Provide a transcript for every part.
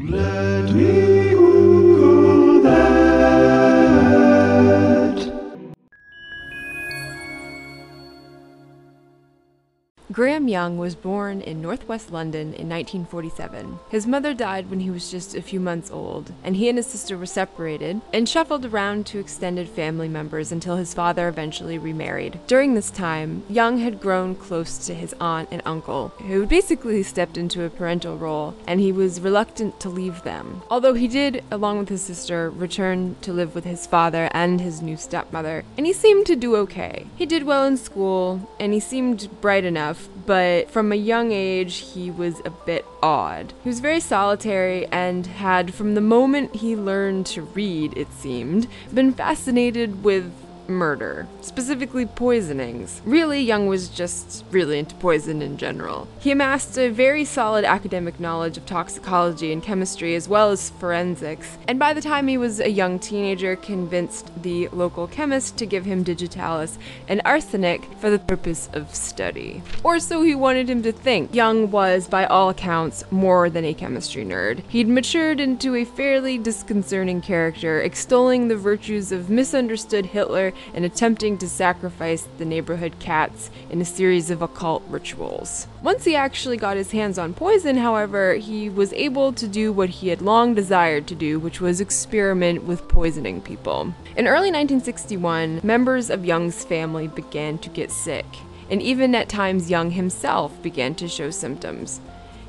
Let me Graham Young was born in northwest London in 1947. His mother died when he was just a few months old, and he and his sister were separated and shuffled around to extended family members until his father eventually remarried. During this time, Young had grown close to his aunt and uncle, who basically stepped into a parental role, and he was reluctant to leave them. Although he did, along with his sister, return to live with his father and his new stepmother, and he seemed to do okay. He did well in school, and he seemed bright enough but from a young age, he was a bit odd. He was very solitary and had, from the moment he learned to read, it seemed, been fascinated with murder, specifically poisonings. Really, Young was just really into poison in general. He amassed a very solid academic knowledge of toxicology and chemistry as well as forensics, and by the time he was a young teenager, convinced the local chemist to give him digitalis and arsenic for the purpose of study. Or so he wanted him to think. Young was, by all accounts, more than a chemistry nerd. He'd matured into a fairly disconcerting character, extolling the virtues of misunderstood Hitler and attempting to sacrifice the neighborhood cats in a series of occult rituals. Once he actually got his hands on poison, however, he was able to do what he had long desired to do, which was experiment with poisoning people. In early 1961, members of Young's family began to get sick, and even at times Young himself began to show symptoms.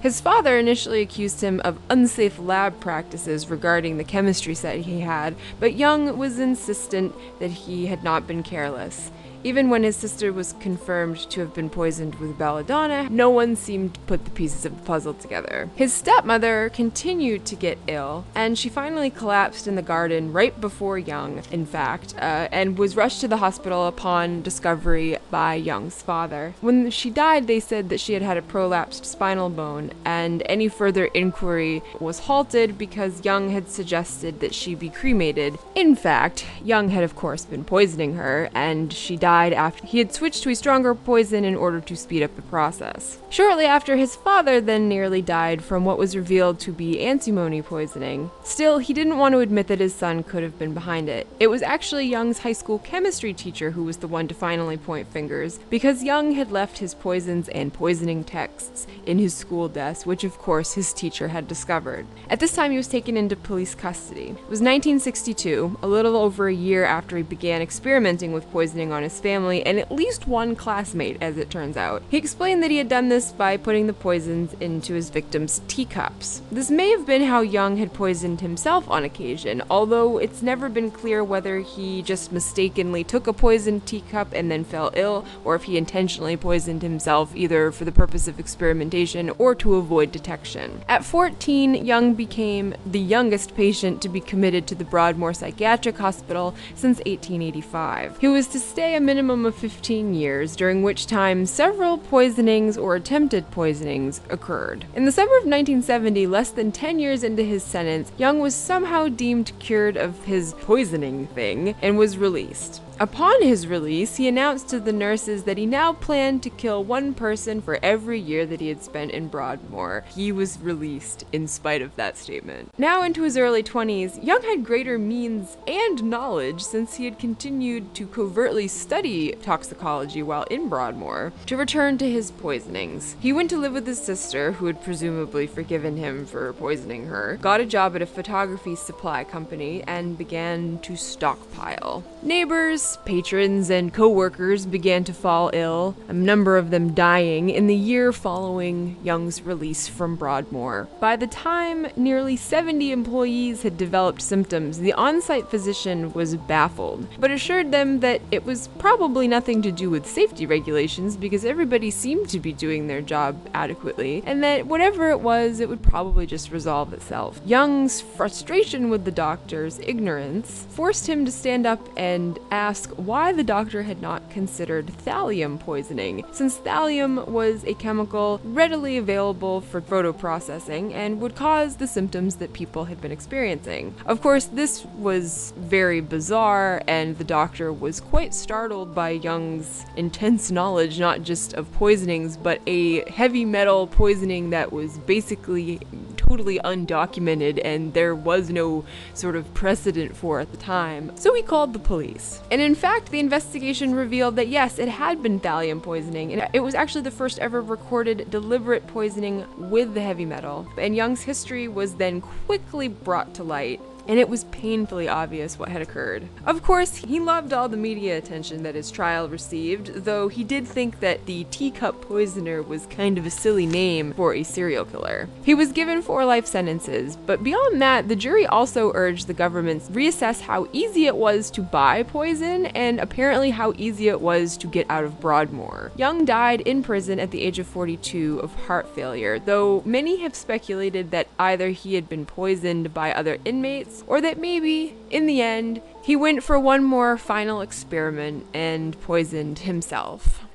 His father initially accused him of unsafe lab practices regarding the chemistry set he had, but Young was insistent that he had not been careless. Even when his sister was confirmed to have been poisoned with belladonna, no one seemed to put the pieces of the puzzle together. His stepmother continued to get ill, and she finally collapsed in the garden right before Young, in fact, uh, and was rushed to the hospital upon discovery by Young's father. When she died, they said that she had had a prolapsed spinal bone, and any further inquiry was halted because Young had suggested that she be cremated. In fact, Young had, of course, been poisoning her, and she died after he had switched to a stronger poison in order to speed up the process. Shortly after, his father then nearly died from what was revealed to be antimony poisoning. Still, he didn't want to admit that his son could have been behind it. It was actually Young's high school chemistry teacher who was the one to finally point fingers, because Young had left his poisons and poisoning texts in his school desk, which of course his teacher had discovered. At this time, he was taken into police custody. It was 1962, a little over a year after he began experimenting with poisoning on his family and at least one classmate, as it turns out. He explained that he had done this by putting the poisons into his victims' teacups. This may have been how Young had poisoned himself on occasion, although it's never been clear whether he just mistakenly took a poisoned teacup and then fell ill, or if he intentionally poisoned himself either for the purpose of experimentation or to avoid detection. At 14, Young became the youngest patient to be committed to the Broadmoor Psychiatric Hospital since 1885. He was to stay a minimum of 15 years, during which time several poisonings or attempted poisonings occurred. In the summer of 1970, less than 10 years into his sentence, Young was somehow deemed cured of his poisoning thing and was released. Upon his release, he announced to the nurses that he now planned to kill one person for every year that he had spent in Broadmoor. He was released in spite of that statement. Now into his early 20s, Young had greater means and knowledge since he had continued to covertly study toxicology while in Broadmoor to return to his poisonings. He went to live with his sister, who had presumably forgiven him for poisoning her, got a job at a photography supply company, and began to stockpile. Neighbors, patrons, and co workers began to fall ill, a number of them dying in the year following Young's release from Broadmoor. By the time nearly 70 employees had developed symptoms, the on site physician was baffled, but assured them that it was probably nothing to do with safety regulations because everybody seemed to be doing their job adequately, and that whatever it was, it would probably just resolve itself. Young's frustration with the doctor's ignorance forced him to stand up and ask why the doctor had not considered thallium poisoning, since thallium was a chemical readily available for photoprocessing and would cause the symptoms that people had been experiencing. Of course, this was very bizarre, and the doctor was quite startled by Young's intense knowledge not just of poisonings, but a heavy metal poisoning that was basically totally undocumented and there was no sort of precedent for at the time. So he called the police. And in fact, the investigation revealed that yes, it had been thallium poisoning, and it was actually the first ever recorded deliberate poisoning with the heavy metal. And Young's history was then quickly brought to light and it was painfully obvious what had occurred. Of course, he loved all the media attention that his trial received, though he did think that the teacup poisoner was kind of a silly name for a serial killer. He was given four life sentences, but beyond that, the jury also urged the government to reassess how easy it was to buy poison and apparently how easy it was to get out of Broadmoor. Young died in prison at the age of 42 of heart failure, though many have speculated that either he had been poisoned by other inmates or that maybe, in the end, he went for one more final experiment and poisoned himself.